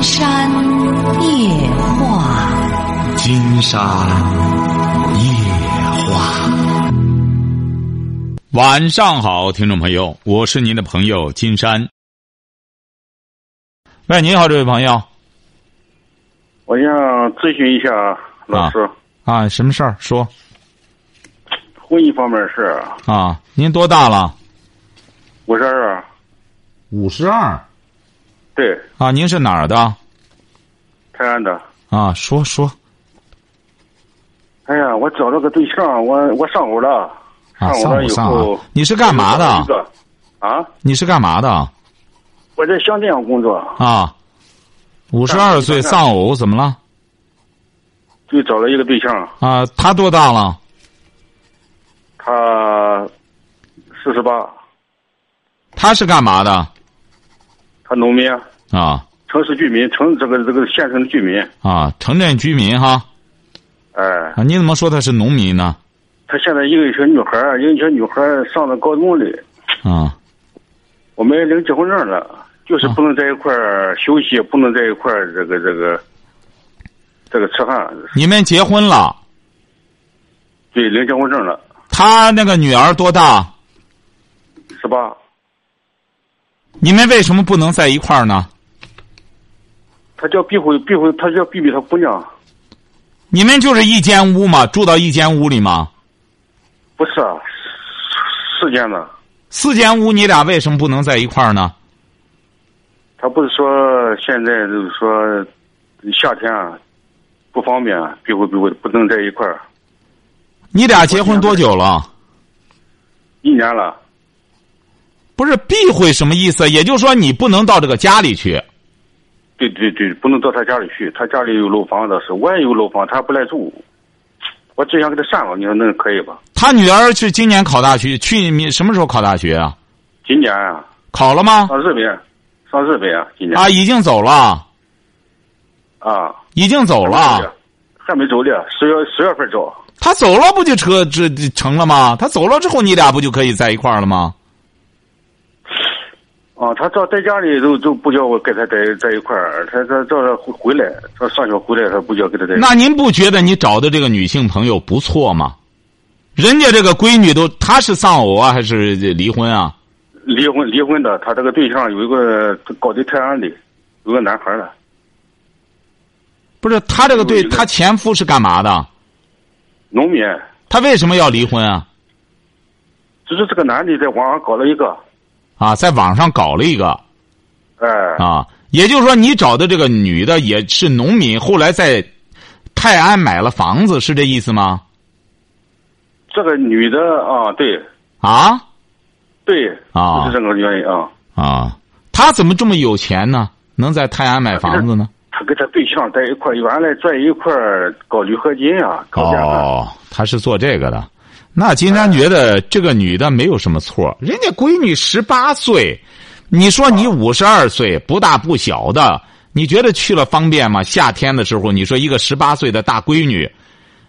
金山夜话，金山夜话。晚上好，听众朋友，我是您的朋友金山。喂，你好，这位朋友。我想咨询一下老师，啊，什么事儿？说。婚姻方面的事儿。啊，您多大了？五十二。五十二。对。啊，您是哪儿的？泰安的。啊，说说。哎呀，我找了个对象，我我上午了。啊，上午了以后。你是干嘛的？啊。你是干嘛的？我在乡镇上工作。啊。五十二岁丧偶，怎么了？就找了一个对象。啊，他多大了？他四十八。他是干嘛的？他农民。啊。城市居民，城这个这个县城的居民。啊，城镇居民哈。哎。啊，你怎么说他是农民呢？他现在一个小女孩一个小女孩上了高中里。啊。我们领结婚证了。就是不能在一块儿休息，不能在一块儿这个这个这个吃饭。你们结婚了？对，领结婚证了。他那个女儿多大？十八。你们为什么不能在一块儿呢？他叫避讳避讳，他叫避避他姑娘。你们就是一间屋吗？住到一间屋里吗？不是，四间的。四间屋，你俩为什么不能在一块儿呢？他不是说现在就是说夏天啊不方便，避讳避讳不能在一块儿。你俩结婚多久了？一年了。不是避讳什么意思？也就是说你不能到这个家里去。对对对，不能到他家里去。他家里有楼房倒是，我也有楼房，他不来住。我只想给他删了，你说那可以吧？他女儿是今年考大学，去年什么时候考大学啊？今年啊。考了吗？上日本。上日本啊，今年啊，已经走了，啊，已经走了，还没走呢，十月十月份走。他走了不就成这成了吗？他走了之后，你俩不就可以在一块儿了吗？啊，他照在家里都都不叫我跟他在在一块儿，他他照着回来，他上学回来他不叫跟他在。那您不觉得你找的这个女性朋友不错吗？人家这个闺女都，她是丧偶啊，还是离婚啊？离婚离婚的，她这个对象有一个搞的泰安的，有个男孩了。不是他这个对他前夫是干嘛的？农民。他为什么要离婚啊？就是这个男的在网上搞了一个。啊，在网上搞了一个。哎。啊，也就是说，你找的这个女的也是农民，后来在泰安买了房子，是这意思吗？这个女的啊，对。啊。对，啊，是这个原因啊。啊，她怎么这么有钱呢？能在泰安买房子呢？他跟他对象在一块原来在一块搞铝合金啊，搞哦，他是做这个的。那金山觉得这个女的没有什么错，人家闺女十八岁，你说你五十二岁，不大不小的，你觉得去了方便吗？夏天的时候，你说一个十八岁的大闺女，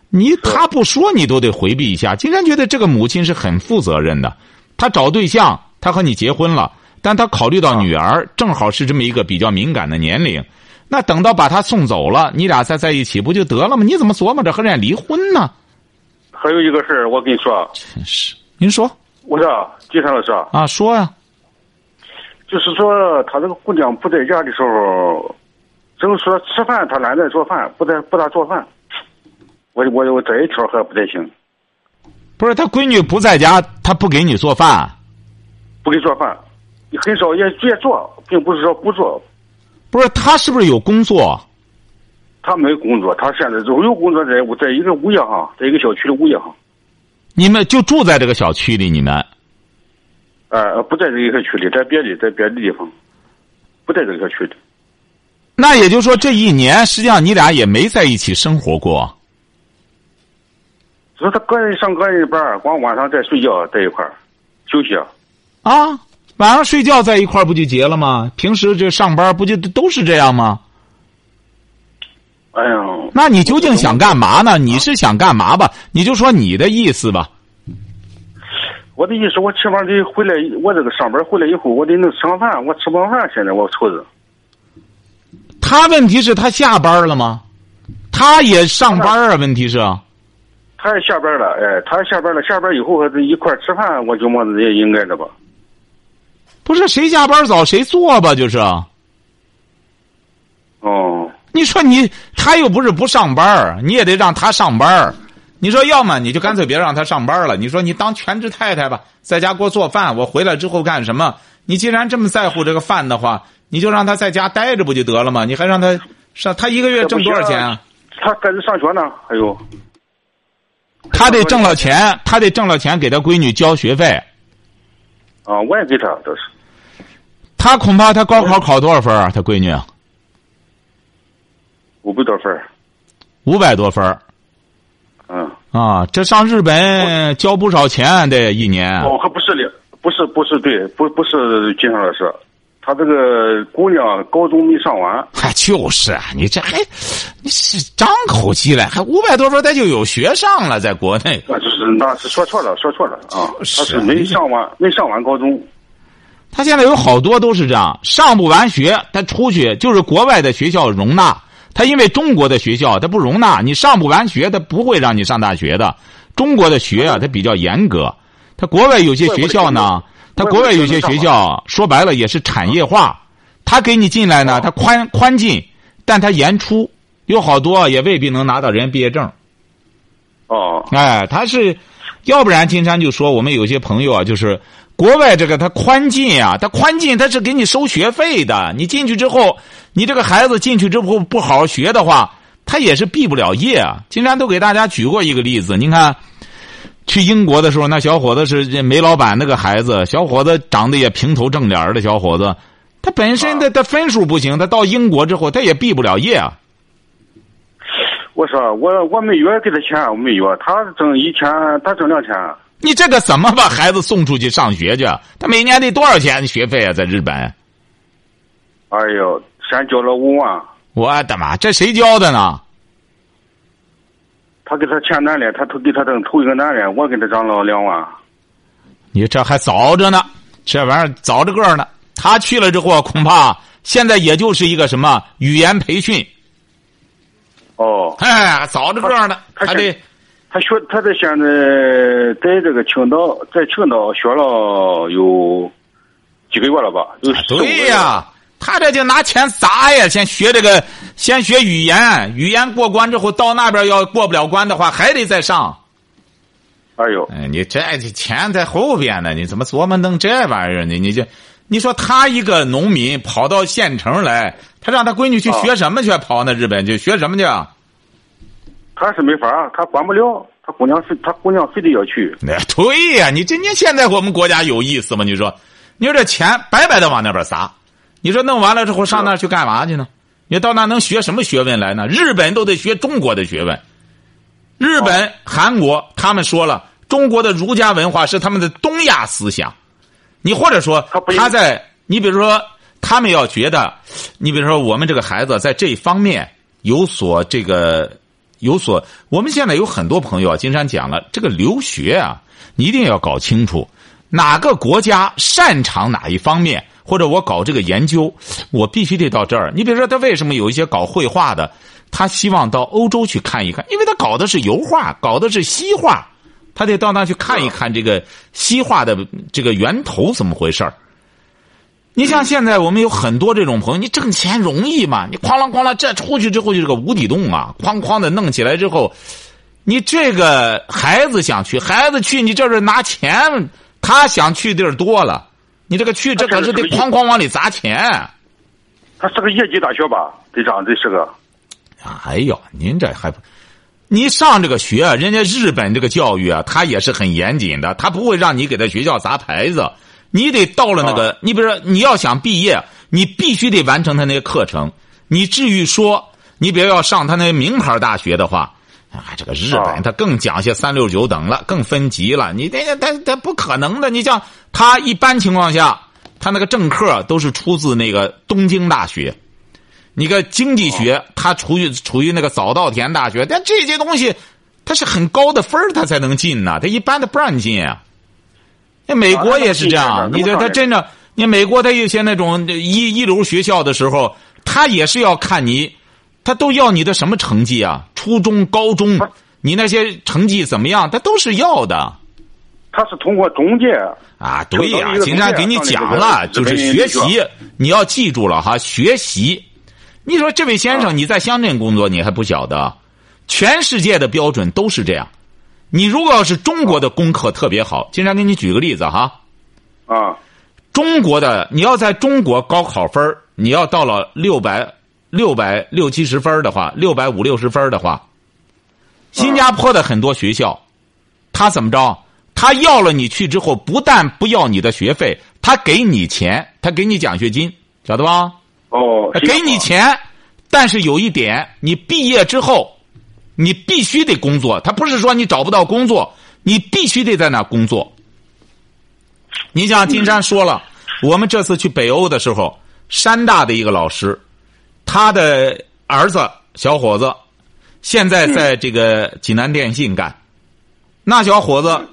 你他不说你都得回避一下。金山觉得这个母亲是很负责任的。她找对象，她和你结婚了，但她考虑到女儿正好是这么一个比较敏感的年龄，那等到把她送走了，你俩再在一起不就得了吗？你怎么琢磨着和人家离婚呢？还有一个事儿，我跟你说，真是，您说，我说金山老师啊，说呀，就是说他这个姑娘不在家的时候，正说吃饭，他懒得做饭，不在不大做饭，我我我这一条还不太行。不是他闺女不在家，他不给你做饭，不给做饭，很少也也做，并不是说不做。不是他是不是有工作？他没工作，他现在就有工作在在一个物业行，在一个小区的物业行。你们就住在这个小区里？你们？呃，不在这个小区里，在别的，在别的地方，不在这个小区里。那也就是说，这一年实际上你俩也没在一起生活过。说他个人上个人班，光晚上在睡觉在一块儿休息。啊，晚上睡觉在一块儿不就结了吗？平时这上班不就都是这样吗？哎呀，那你究竟想干嘛呢？你是想干嘛吧？你就说你的意思吧。我的意思，我起码得回来。我这个上班回来以后，我得能吃上饭。我吃不上饭，现在我愁着。他问题是他下班了吗？他也上班啊？问题是，他也下班了，哎，他也下班了，下班以后还是一块吃饭，我觉得也应该的吧。不是谁下班早谁做吧？就是。哦，你说你他又不是不上班儿你也得让他上班儿你说要么你就干脆别让他上班了。你说你当全职太太吧，在家给我做饭，我回来之后干什么？你既然这么在乎这个饭的话，你就让他在家待着不就得了吗？你还让他上他一个月挣多少钱啊？他孩子上学呢，还有。他得挣了钱，他得挣了钱给他闺女交学费。啊，我也给他都是。他恐怕他高考考多少分啊？他闺女。五百多分五百多分嗯。啊，这上日本交不少钱得一年。哦，还不是的，不是不是对，不不是金山老师，他这个姑娘高中没上完。还就是啊，你这还你是张口气了，还五百多分他就有学上了，在国内。那就是那是说错了，说错了啊！他是没上完，没上完高中。他现在有好多都是这样，上不完学，他出去就是国外的学校容纳。他因为中国的学校他不容纳你上不完学，他不会让你上大学的。中国的学啊，他比较严格。他国外有些学校呢，他国外有些学校说白了也是产业化。他给你进来呢，他宽宽进，但他严出，有好多也未必能拿到人家毕业证。哦，哎，他是，要不然金山就说我们有些朋友啊，就是国外这个他宽进啊，他宽进他是给你收学费的。你进去之后。你这个孩子进去之后不好好学的话，他也是毕不了业啊。经常都给大家举过一个例子，您看，去英国的时候，那小伙子是煤老板那个孩子，小伙子长得也平头正脸的小伙子，他本身的他分数不行，他到英国之后他也毕不了业啊。我说我我每月给他钱，我每月他挣一千，他挣两千。你这个怎么把孩子送出去上学去？他每年得多少钱学费啊？在日本？哎呦！先交了五万，我的妈！这谁交的呢？他给他前男的，他头给他等头一个男的，我给他涨了两万。你这还早着呢，这玩意儿早着个呢。他去了之后，恐怕现在也就是一个什么语言培训。哦，哎，早着个呢。还得，他学，他在现在在这个青岛，在青岛学了有几个月了吧？对呀。他这就拿钱砸呀！先学这个，先学语言，语言过关之后，到那边要过不了关的话，还得再上。哎呦，哎，你这钱在后边呢，你怎么琢磨弄这玩意儿呢？你就，你说他一个农民跑到县城来，他让他闺女去学什么去？跑那日本去学什么去？他是没法，他管不了，他姑娘非他姑娘非得要去。那对呀，你这你现在我们国家有意思吗？你说，你说这钱白白的往那边撒。你说弄完了之后上那儿去干嘛去呢？你到那能学什么学问来呢？日本都得学中国的学问。日本、韩国他们说了，中国的儒家文化是他们的东亚思想。你或者说他在，你比如说他们要觉得，你比如说我们这个孩子在这方面有所这个有所，我们现在有很多朋友啊，金山讲了，这个留学啊，你一定要搞清楚哪个国家擅长哪一方面。或者我搞这个研究，我必须得到这儿。你比如说，他为什么有一些搞绘画的，他希望到欧洲去看一看，因为他搞的是油画，搞的是西画，他得到那去看一看这个西画的这个源头怎么回事儿。你像现在我们有很多这种朋友，你挣钱容易吗？你哐啷哐啷这出去之后就是个无底洞啊！哐哐的弄起来之后，你这个孩子想去，孩子去，你这是拿钱，他想去地儿多了。你这个去，这可是得哐哐往里砸钱。他是个野鸡大学吧？队长，这是个。哎呦，您这还不？你上这个学，人家日本这个教育啊，他也是很严谨的，他不会让你给他学校砸牌子。你得到了那个，你比如说你要想毕业，你必须得完成他那些课程。你至于说，你比如要上他那名牌大学的话。啊，这个日本他更讲些三六九等了，更分级了。你这他他不可能的。你像他一般情况下，他那个政客都是出自那个东京大学。你个经济学，他处于处于那个早稻田大学，但这些东西，他是很高的分他才能进呐。他一般的不让你进啊。那美国也是这样，你这他真的，你美国他有些那种一一流学校的时候，他也是要看你，他都要你的什么成绩啊？初中、高中，你那些成绩怎么样？他都是要的。他是通过中介啊，对呀、就等于一个金山给你讲了，就是学习，你要记住了哈，学习。你说这位先啊生，你在乡镇工作，你还不晓得，全世界的标准都是这样。你如果要是中国的功课特别好，经常给你举个例子哈，啊中国的你要在中国高考分儿你要到了六百六百六七十分儿的话，六百五六十分儿的话，新加坡的很多学校，他怎么着？他要了你去之后，不但不要你的学费，他给你钱，他给你奖学金，晓得吧？哦，给你钱，但是有一点，你毕业之后，你必须得工作。他不是说你找不到工作，你必须得在那工作。你像金山说了，我们这次去北欧的时候，山大的一个老师，他的儿子小伙子，现在在这个济南电信干。那小伙子，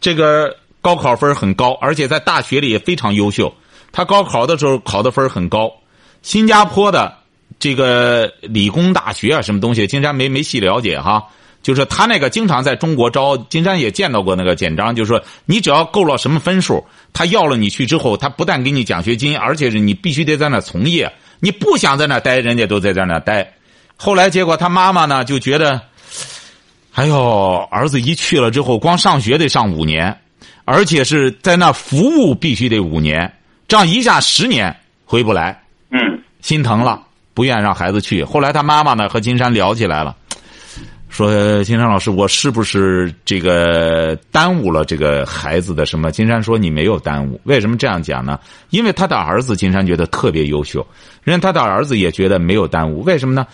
这个高考分很高，而且在大学里也非常优秀。他高考的时候考的分很高。新加坡的这个理工大学啊，什么东西，金山没没细了解哈。就是他那个经常在中国招，金山也见到过那个简章，就是说你只要够了什么分数，他要了你去之后，他不但给你奖学金，而且是你必须得在那从业。你不想在那待，人家都在在那待。后来结果他妈妈呢就觉得，哎呦，儿子一去了之后，光上学得上五年，而且是在那服务必须得五年，这样一下十年回不来。嗯心疼了，不愿让孩子去。后来他妈妈呢和金山聊起来了，说金山老师，我是不是这个耽误了这个孩子的什么？金山说你没有耽误，为什么这样讲呢？因为他的儿子金山觉得特别优秀，人家他的儿子也觉得没有耽误，为什么呢？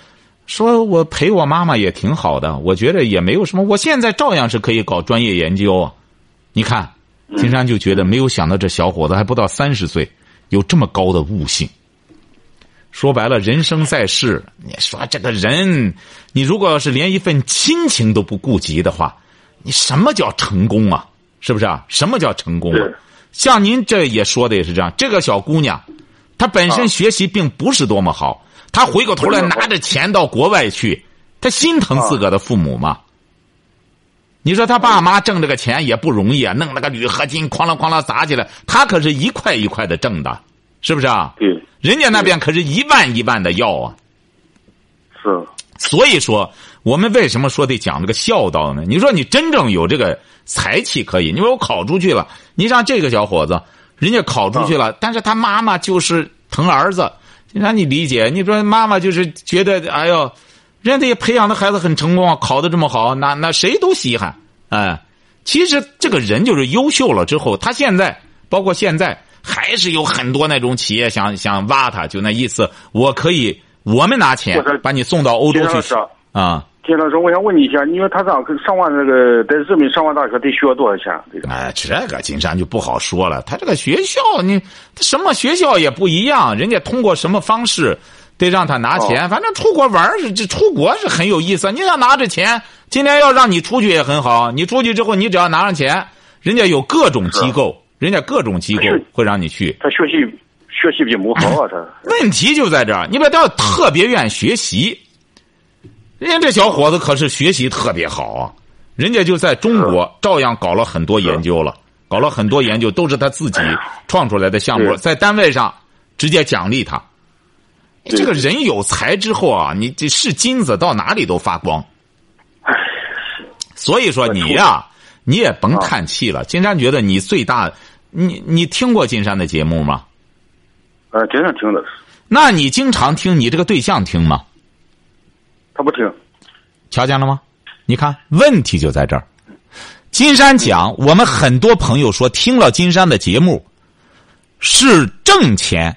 说我陪我妈妈也挺好的，我觉得也没有什么，我现在照样是可以搞专业研究啊。你看，金山就觉得没有想到这小伙子还不到三十岁，有这么高的悟性。说白了，人生在世，你说这个人，你如果要是连一份亲情都不顾及的话，你什么叫成功啊？是不是啊？什么叫成功啊？像您这也说的也是这样，这个小姑娘，她本身啊学习并不是多么好，她回过头来拿着钱到国外去，她心疼自个的父母吗？你说他爸妈挣这个钱也不容易啊，弄那个铝合金哐啷哐啷砸起来，他可是一块一块的挣的，是不是啊？对人家那边可是一万一万的要啊。是所以说，我们为什么说得讲这个孝道呢？你说你真正有这个才气可以，你说我考出去了，你像这个小伙子，人家考出去了，但是他妈妈就是疼儿子，让你理解。你说妈妈就是觉得，哎呦，人家也培养的孩子很成功啊，考的这么好，那那谁都稀罕。哎，其实这个人就是优秀了之后，他现在包括现在还是有很多那种企业想想挖他，就那意思，我可以，我们拿钱把你送到欧洲去啊啊。金老师，我想问你一下，因为他上上完那个在日本上完大学得需要多少钱？这个哎，这个金山就不好说了。他这个学校，你他什么学校也不一样，人家通过什么方式得让他拿钱。哦反正出国玩是这出国是很有意思。你想拿着钱，今天要让你出去也很好。你出去之后，你只要拿上钱，人家有各种机构，人家各种机构会让你去。他学习学习比母好啊，他。问题就在这儿，你别他特别愿意学习，人家这小伙子可是学习特别好啊，人家就在中国照样搞了很多研究了，搞了很多研究，都是他自己创出来的项目，在单位上直接奖励他。这个人有才之后啊，你这是金子，到哪里都发光。所以说你呀、你也甭叹气了。金山觉得你最大，你你听过金山的节目吗？呃，经常听的，那你经常听你这个对象听吗？他不听。瞧见了吗？你看问题就在这儿。金山讲，我们很多朋友说听了金山的节目是挣钱，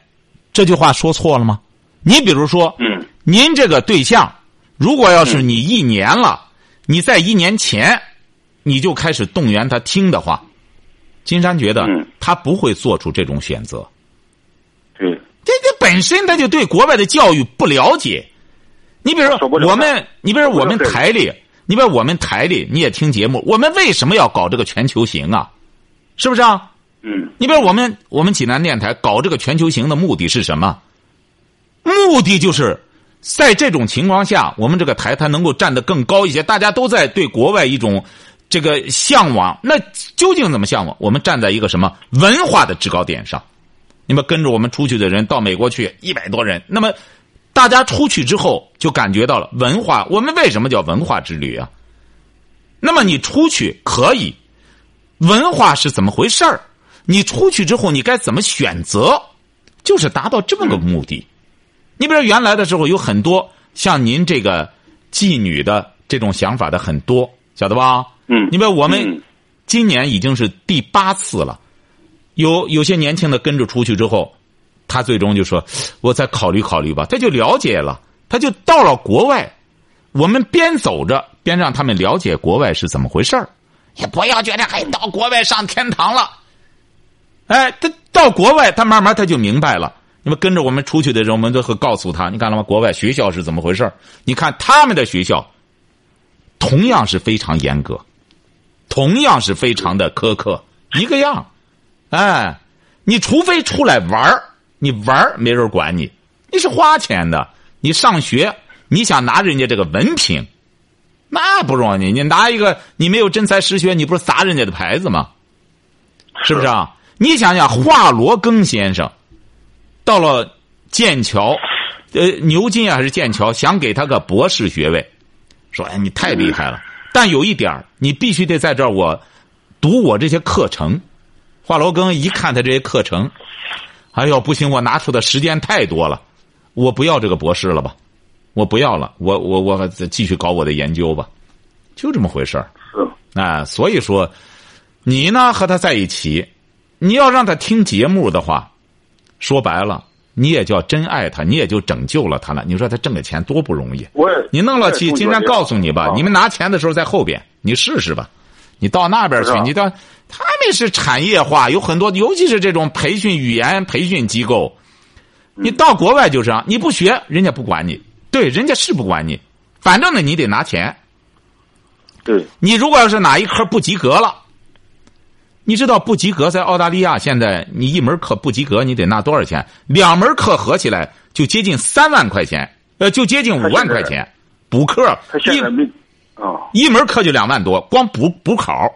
这句话说错了吗？你比如说，嗯，您这个对象，如果要是你一年了，你在一年前你就开始动员他听的话，金山觉得嗯他不会做出这种选择。对，这这本身他就对国外的教育不了解。你比如说，我们，你比如说我们台里，你比如我们台里，你也听节目，我们为什么要搞这个全球行啊？是不是啊？嗯，你比如我们我们济南电台搞这个全球行的目的是什么？目的就是在这种情况下，我们这个台它能够站得更高一些。大家都在对国外一种这个向往，那究竟怎么向往？我们站在一个什么文化的制高点上？你们跟着我们出去的人到美国去一百多人，那么大家出去之后就感觉到了文化。我们为什么叫文化之旅啊？那么你出去可以，文化是怎么回事儿？你出去之后你该怎么选择？就是达到这么个目的。你比如原来的时候有很多像您这个妓女的这种想法的很多，晓得吧？嗯你比如我们嗯今年已经是第八次了，有有些年轻的跟着出去之后，他最终就说：“我再考虑考虑吧。”他就了解了，他就到了国外。我们边走着边让他们了解国外是怎么回事儿，也不要觉得还到国外上天堂了。哎，他到国外，他慢慢他就明白了。你们跟着我们出去的人，我们都会告诉他，你看了吗？国外学校是怎么回事儿你看他们的学校，同样是非常严格，同样是非常的苛刻，一个样。哎，你除非出来玩儿，你玩儿没人管你，你是花钱的，你上学，你想拿人家这个文凭，那不容易。你拿一个你没有真才实学，你不是砸人家的牌子吗？是不是啊？你想想，华罗庚先生到了剑桥，呃，牛津啊还是剑桥，想给他个博士学位，说哎你太厉害了，但有一点你必须得在这儿我读我这些课程。华罗庚一看他这些课程，哎呦不行，我拿出的时间太多了，我不要这个博士了吧，我不要了，我我我继续搞我的研究吧，就这么回事儿。是啊，所以说，你呢和他在一起，你要让他听节目的话，说白了，你也叫真爱他，你也就拯救了他了。你说他挣个钱多不容易？我也你弄了去，金山告诉你吧，啊你们拿钱的时候在后边，你试试吧。你到那边去你到他们是产业化，有很多，尤其是这种培训语言培训机构，你到国外就是啊，你不学，人家不管你，对，人家是不管你，反正呢，你得拿钱。对你如果要是哪一科不及格了，你知道不及格在澳大利亚现在你一门课不及格，你得拿多少钱？两门课合起来就接近三万块钱，呃，就接近五万块钱。补课一他现在没啊，一门课就两万多，光补补考，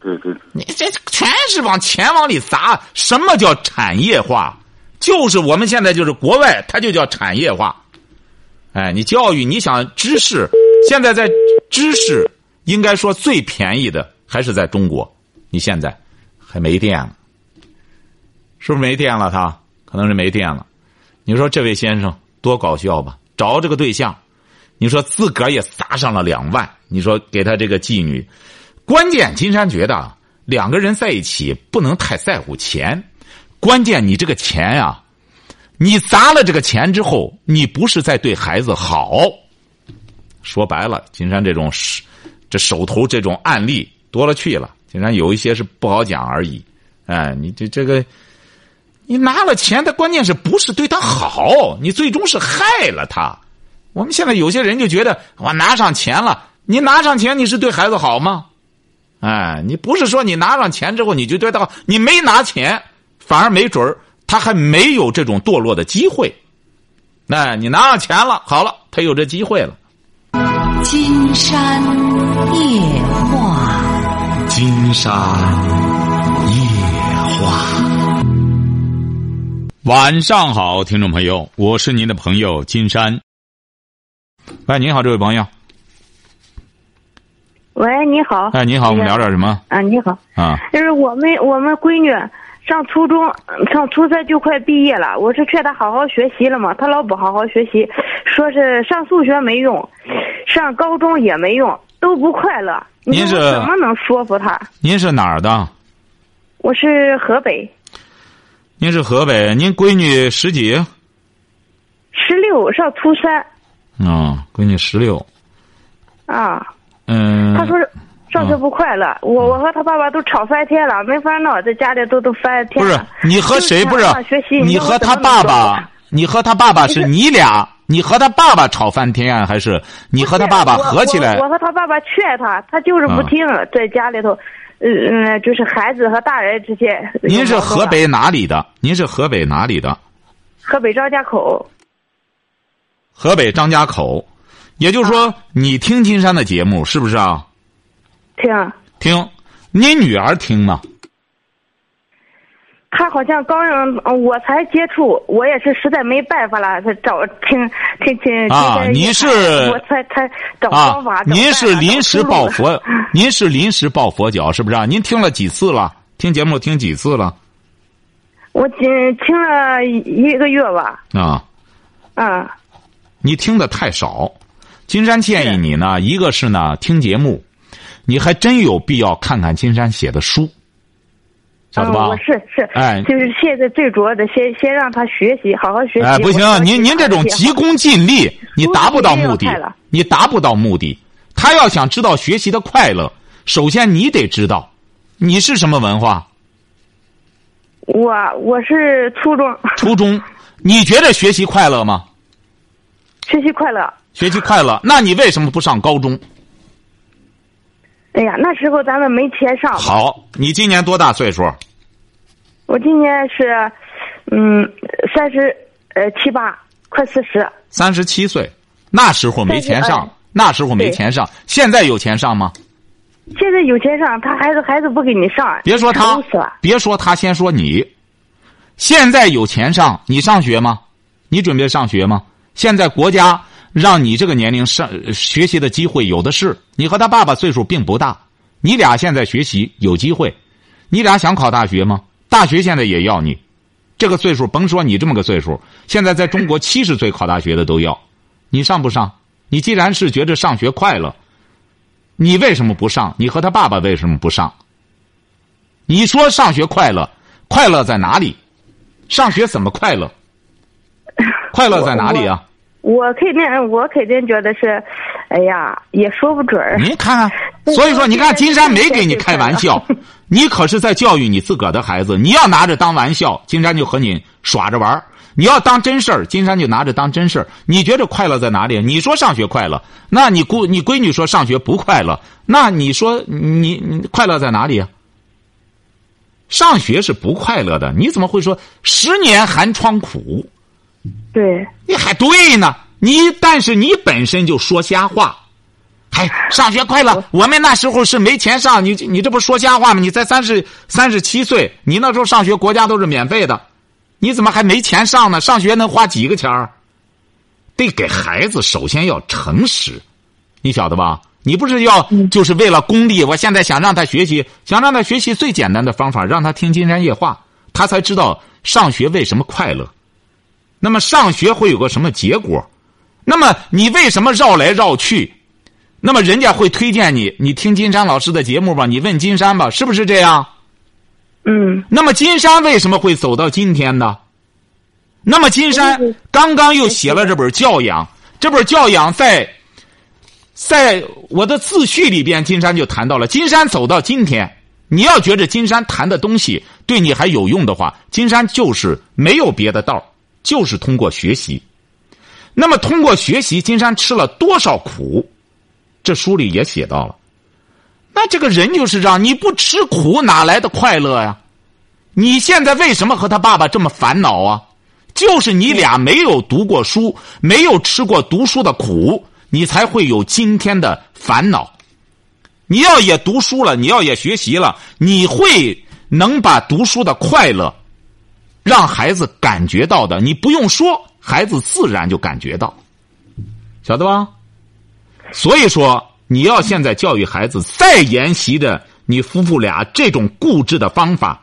对对对，你这全是往钱往里砸。什么叫产业化？就是我们现在就是国外，它就叫产业化。哎，你教育，你想知识，现在在知识应该说最便宜的还是在中国。你现在还没电了，是不是没电了他？可能是没电了。你说这位先生多搞笑吧？找这个对象，你说自个儿也砸上了两万，你说给他这个妓女，关键金山觉得两个人在一起不能太在乎钱，关键你这个钱呀、你砸了这个钱之后，你不是在对孩子好。说白了，金山这种这手头这种案例多了去了，金山有一些是不好讲而已。哎，你这这个，你拿了钱，他关键是不是对他好？你最终是害了他。我们现在有些人就觉得我拿上钱了，你拿上钱你是对孩子好吗？哎，你不是说你拿上钱之后你就对他，你没拿钱，反而没准儿他还没有这种堕落的机会。那、你拿上钱了，好了，他有这机会了。金山夜话，金山夜话。晚上好，听众朋友，我是您的朋友金山。喂，您好，这位朋友。喂，你好。哎，你好，我们聊点什么啊，你好，啊？就是我们我们闺女上初中，上初三就快毕业了。我是劝她好好学习了嘛，她老不好好学习，说是上数学没用，上高中也没用，都不快乐。您是怎么能说服他？您是哪儿的？我是河北，您是河北，您闺女十几？十六上初三嗯，闺女十六。啊。嗯。他说上学不快乐，我我和他爸爸都吵翻天了，没法闹，在家里都都翻天不是。你和谁？不是你和他爸爸？你和他爸爸是你俩？你和他爸爸吵翻天，啊还是你和他爸爸合起来我？我和他爸爸劝他，他就是不啊听，在家里头，嗯嗯，就是孩子和大人之间。您是河？北哪里的？您是河北哪里的？河北张家口。河北张家口，也就是说，你听金山的节目是不是啊？听，听，你女儿听吗？他好像刚让我才接触，我也是实在没办法了，才找听听听。啊，您是我才才找啊方法。，您是临时抱佛，您是临时抱佛脚是不是啊？您听了几次了？听节目听几次了？我仅听了一个月吧，啊，嗯，你听的太少。金山建议你呢，一个是呢听节目，你还真有必要看看金山写的书，晓得嗯，吧？我是是，哎就是现在最主要的，先先让他学习，好好学习。哎，不行我，您您这种急功近利，你达不到目的你达不到目的。他要想知道学习的快乐，首先你得知道，你是什么文化？我我是初中，初中，你觉得学习快乐吗？学习快乐。学习快乐，那你为什么不上高中？哎呀，那时候咱们没钱上。好，你今年多大岁数？我今年是，嗯，三十呃七八，快四十。三十七岁，那时候没钱上，那时候没钱上，现在有钱上吗？现在有钱上，他孩子孩子不给你上，别说他别说他，先说你。现在有钱上，你上学吗？你准备上学吗？现在国家让你这个年龄上学习的机会有的是。你和他爸爸岁数并不大，你俩现在学习有机会。你俩想考大学吗？大学现在也要你，这个岁数甭说你这么个岁数，现在在中国七十岁考大学的都要，你上不上？你既然是觉着上学快乐，你为什么不上？你和他爸爸为什么不上？你说上学快乐，快乐在哪里？上学怎么快乐？快乐在哪里啊？我肯定，我肯定觉得是，哎呀，也说不准儿。您看看，所以说你看，金山没给你开玩笑，你可是在教育你自个儿的孩子。你要拿着当玩笑，金山就和你耍着玩儿你要当真事儿，金山就拿着当真事儿。你觉得快乐在哪里？你说上学快乐，那你姑你闺女说上学不快乐，那你说你你快乐在哪里啊？上学是不快乐的，你怎么会说十年寒窗苦？对，你还对呢，你但是你本身就说瞎话，还上学快乐。我们那时候是没钱上，你你这不说瞎话吗？你才三十三十七岁，你那时候上学国家都是免费的，你怎么还没钱上呢？上学能花几个钱儿？得给孩子首先要诚实，你晓得吧？你不是要就是为了功利？我现在想让他学习，想让他学习最简单的方法，让他听金山夜话，他才知道上学为什么快乐。那么上学会有个什么结果？那么你为什么绕来绕去？那么人家会推荐你，你听金山老师的节目吧，你问金山吧，是不是这样？嗯，那么金山为什么会走到今天呢？那么金山刚刚又写了这本教养，这本教养在，在我的自序里边，金山就谈到了，金山走到今天，你要觉得金山谈的东西对你还有用的话，金山就是没有别的道儿就是通过学习。那么通过学习，金山吃了多少苦？这书里也写到了。那这个人就是这样，你不吃苦哪来的快乐呀？你现在为什么和他爸爸这么烦恼啊？就是你俩没有读过书，没有吃过读书的苦，你才会有今天的烦恼。你要也读书了，你要也学习了，你会能把读书的快乐让孩子感觉到的。你不用说，孩子自然就感觉到，晓得吧？所以说，你要现在教育孩子，再沿袭着你夫妇俩这种固执的方法，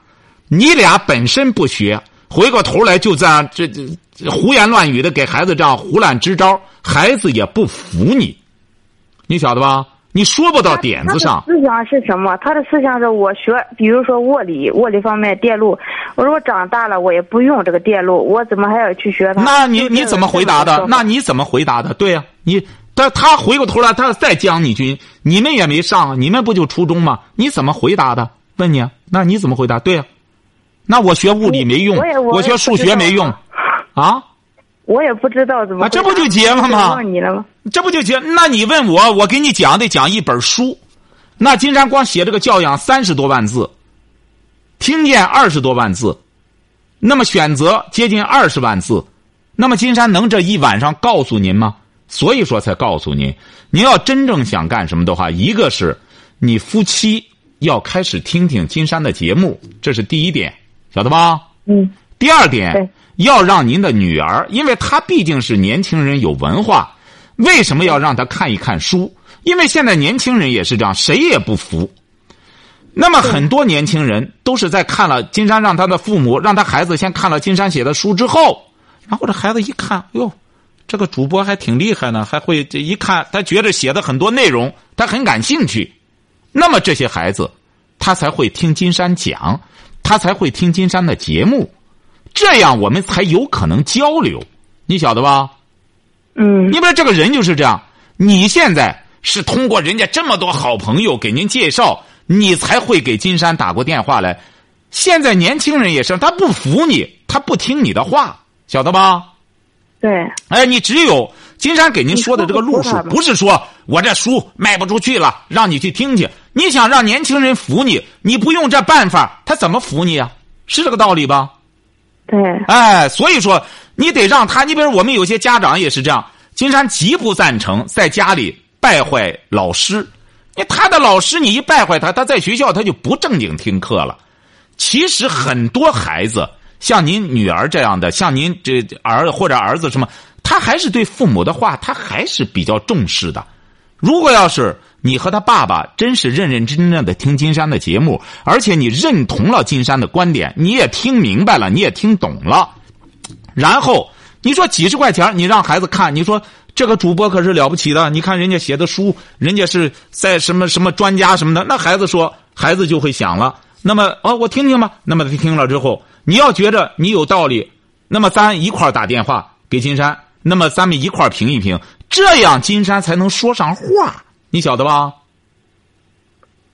你俩本身不学，回过头来就这样这这这胡言乱语的给孩子这样胡乱支招，孩子也不服你，你晓得吧？你说不到点子上。思想是什么？他的思想是我学，比如说物理，物理方面电路。我说我长大了，我也不用这个电路，我怎么还要去学它？那你你怎么回答的？那你你怎么回答的？对呀、你他他回过头来，他再将你军，你们也没上，你们不就初中吗？你怎么回答的？问你，啊那你怎么回答？对呀、那我学物理没用，我学数学没用，啊，我也不知道怎么。啊这不就结了吗问你了吗？这不就行？那你问我，我给你讲得讲一本书，那金山光写这个教养三十多万字，听见二十多万字，那么选择接近二十万字，那么金山能这一晚上告诉您吗？所以说才告诉您，您要真正想干什么的话，一个是你夫妻要开始听听金山的节目，这是第一点，晓得吧？嗯。第二点，要让您的女儿，因为她毕竟是年轻人，有文化，为什么要让他看一看书？因为现在年轻人也是这样，谁也不服。那么很多年轻人都是在看了金山让他的父母让他孩子先看了金山写的书之后，然后这孩子一看，哟，这个主播还挺厉害呢，还会这一看，他觉得写的很多内容他很感兴趣，那么这些孩子他才会听金山讲，他才会听金山的节目，这样我们才有可能交流，你晓得吧？嗯你比如这个人就是这样，你现在是通过人家这么多好朋友给您介绍，你才会给金山打过电话来。现在年轻人也是，他不服你，他不听你的话，晓得吧？对，哎，你只有金山给您说的这个路数不是说我这书卖不出去了，让你去听去。你想让年轻人服你，你不用这办法，他怎么服你啊？是这个道理吧？对，哎，所以说你得让他，你比如我们有些家长也是这样，金山极不赞成在家里败坏老师。你他的老师你一败坏他，他在学校他就不正经听课了。其实很多孩子像您女儿这样的，像您这儿或者儿子什么，他还是对父母的话，他还是比较重视的。如果要是你和他爸爸真是认认真真的听金山的节目，而且你认同了金山的观点，你也听明白了，你也听懂了，然后你说几十块钱你让孩子看，你说这个主播可是了不起的，你看人家写的书，人家是在什么什么专家什么的，那孩子说，孩子就会想了，那么哦，我听听吧。那么他听了之后，你要觉着你有道理，那么咱一块打电话给金山，那么咱们一块评一评，这样金山才能说上话，你晓得吧？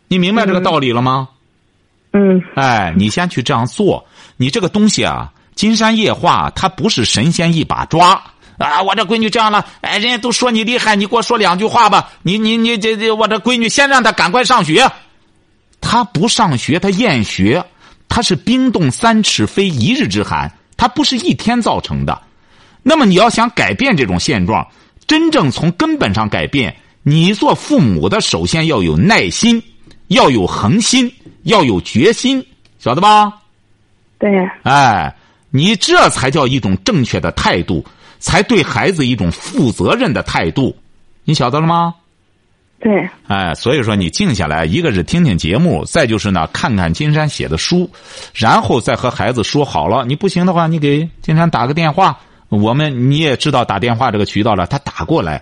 你明白这个道理了吗？嗯哎，你先去这样做，你这个东西啊，金山夜话它不是神仙一把抓啊！我这闺女这样了，哎，人家都说你厉害，你给我说两句话吧。你你你这这，我这闺女先让她赶快上学，她不上学，她厌学，她是冰冻三尺非一日之寒，她不是一天造成的。那么你要想改变这种现状，真正从根本上改变，你做父母的首先要有耐心，要有恒心，要有决心，晓得吧？对，哎，你这才叫一种正确的态度，才对孩子一种负责任的态度，你晓得了吗？对，哎，所以说你静下来，一个是听听节目，再就是呢看看金山写的书，然后再和孩子说好了。你不行的话，你给金山打个电话。我们你也知道打电话这个渠道了，他打过来，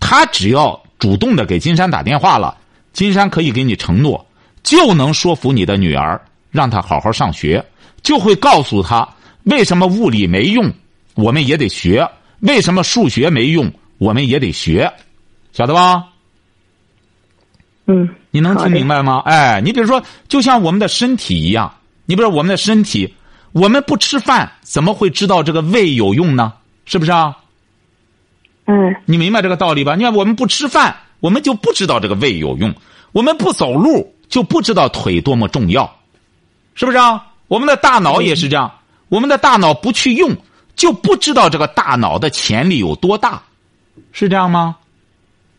他只要主动的给金山打电话了，金山可以给你承诺，就能说服你的女儿，让她好好上学，就会告诉她为什么物理没用，我们也得学；为什么数学没用，我们也得学，晓得吧？嗯，你能听明白？吗？哎，你比如说，就像我们的身体一样，你比如说我们的身体，我们不吃饭怎么会知道这个胃有用呢？是不是啊？嗯你明白这个道理吧？你看，我们不吃饭，我们就不知道这个胃有用；我们不走路，就不知道腿多么重要，是不是啊？我们的大脑也是这样，我们的大脑不去用，就不知道这个大脑的潜力有多大，是这样吗？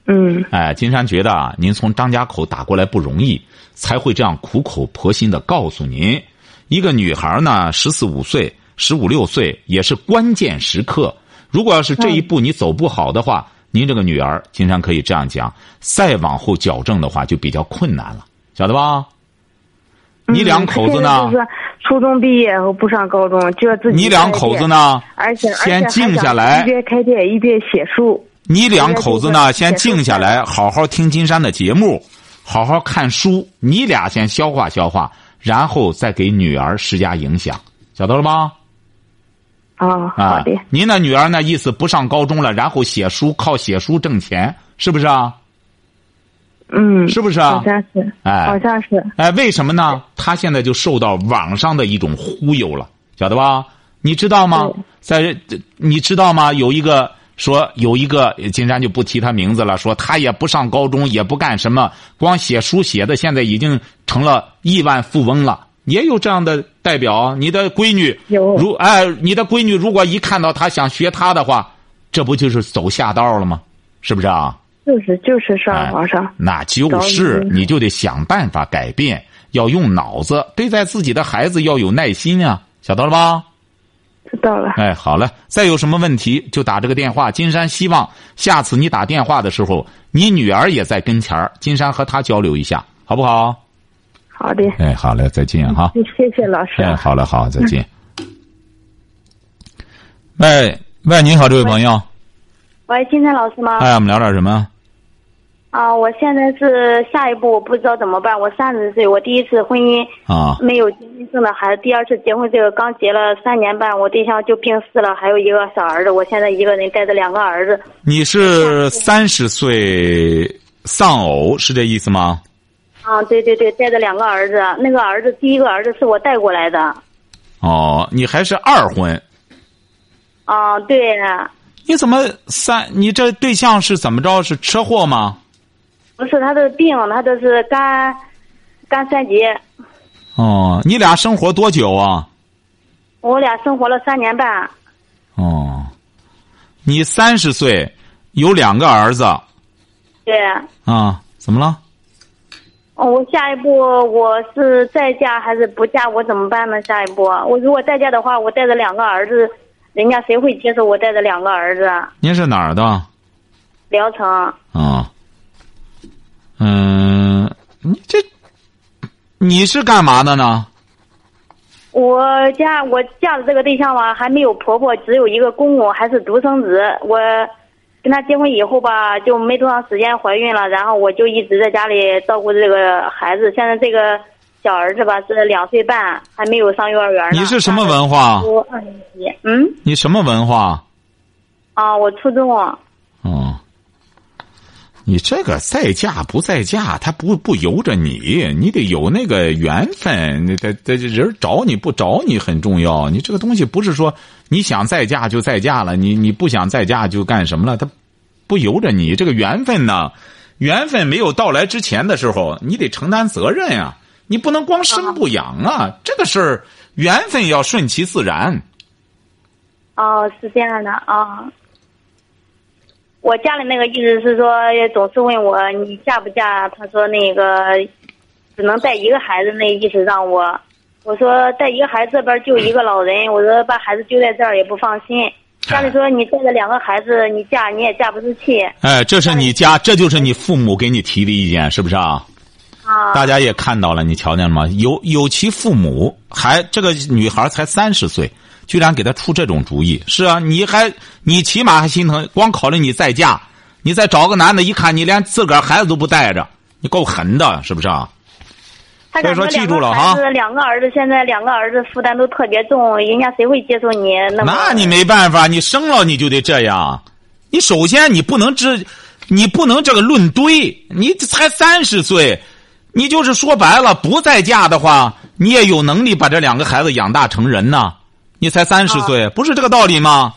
嗯哎，金山觉得啊，您从张家口打过来不容易，才会这样苦口婆心的告诉您。一个女孩呢，十四五岁、十五六岁也是关键时刻。如果要是这一步你走不好的话，您这个女儿，金山可以这样讲，再往后矫正的话就比较困难了，晓得吧？你两口子呢嗯？就是初中毕业后不上高中，就要自己你两口子？呢？而且先静下来一边开店一边写书。你两口子呢，先静下来，好好听金山的节目，好好看书。你俩先消化消化，然后再给女儿施加影响，晓得了吗？啊，好啊的，，您的女儿呢，意思不上高中了，然后写书，靠写书挣钱，是不是啊？嗯，是不是啊好像是，哎好像是，哎，为什么呢？他现在就受到网上的一种忽悠了，晓得吧？你知道吗？在你知道吗？有一个说有一个金山就不提他名字了，说他也不上高中，也不干什么，光写书写的，现在已经成了亿万富翁了。也有这样的代表。你的闺女有如哎，你的闺女如果一看到他想学他的话，这不就是走下道了吗？是不是啊？就是就是哎上皇上，那就是你你就得想办法改变，要用脑子，对待自己的孩子要有耐心啊，晓得了吧？知道了。哎，好了，再有什么问题就打这个电话。金山希望下次你打电话的时候，你女儿也在跟前儿，金山和她交流一下，好不好？好的，哎，好嘞，再见哈。谢谢老师。哎，好了，好，再见。喂喂，你好，这位朋友，喂，金山老师吗？哎，我们聊点什么？啊，我现在是下一步我不知道怎么办。我三十岁，我第一次婚姻啊没有结婚生的孩子，第二次结婚这个刚结了三年半，我对象就病逝了，还有一个小儿子，我现在一个人带着两个儿子。你是三十岁丧偶，是这意思吗？啊，对对对，带着两个儿子，那个儿子第一个儿子是我带过来的。哦，你还是二婚，啊，对，你怎么三？你这对象是怎么着？是车祸吗？不是他的病，他这是肝肝三级。哦，你俩生活多久啊？我俩生活了三年半。哦，你三十岁，有两个儿子对。啊？怎么了？哦，我下一步我是再嫁还是不嫁？我怎么办呢？下一步我如果再嫁的话，我带着两个儿子，人家谁会接受我带着两个儿子？您是哪儿的？聊城啊，嗯，你这你是干嘛的呢？我家我嫁的这个对象吧，还没有婆婆，只有一个公公，还是独生子。我跟他结婚以后吧，就没多长时间怀孕了，然后我就一直在家里照顾这个孩子。现在这个小儿子吧是两岁半，还没有上幼儿园呢。你是什么文化？我二年级。嗯。你什么文化？啊，我初中。哦，你这个在嫁不在嫁，他不不由着你，你得有那个缘分。那这这人找你不找你很重要。你这个东西不是说你想再嫁就再嫁了，你你不想再嫁就干什么了？他不由着你。这个缘分呢，缘分没有到来之前的时候，你得承担责任呀、你不能光生不养啊。这个事儿缘分要顺其自然。哦，是这样的啊。我家里那个意思是说，总是问我你嫁不嫁？他说那个只能带一个孩子，那意思让我。我说带一个孩子这边就一个老人，我说把孩子丢在这儿也不放心。家里说你带着两个孩子，你嫁你也嫁不出去。哎，这是你家，这就是你父母给你提的意见，是不是啊？啊。大家也看到了，你瞧见了吗？有有其父母，还这个女孩才三十岁，居然给他出这种主意。是啊，你还你起码还心疼，光考虑你再嫁，你再找个男的，一看你连自个儿孩子都不带着，你够狠的，是不是啊？所以说记住了哈个孩子，两个儿子，现在两个儿子负担都特别重，人家谁会接受你那？那你没办法，你生了你就得这样。你首先你不能这，你不能这个论堆。你才三十岁，你就是说白了，不再嫁的话，你也有能力把这两个孩子养大成人呐。你才三十岁，不是这个道理吗？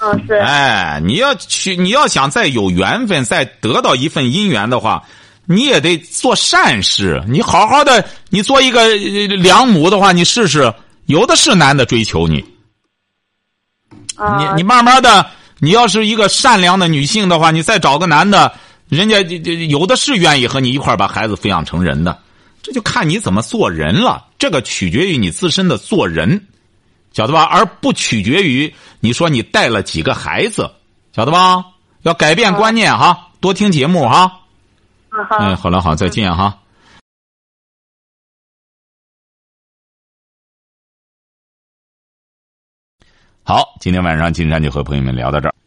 嗯，是。哎，你要去，你要想再有缘分，再得到一份姻缘的话，你也得做善事。你好好的，你做一个呃良母的话，你试试，有的是男的追求你。啊你你慢慢的，你要是一个善良的女性的话，你再找个男的，人家有的是愿意和你一块儿把孩子抚养成人的，这就看你怎么做人了。这个取决于你自身的做人，晓得吧？而不取决于你说你带了几个孩子，晓得吧？要改变观念哈，多听节目哈。嗯好。哎，好了好，再见哈。好，今天晚上金山就和朋友们聊到这儿。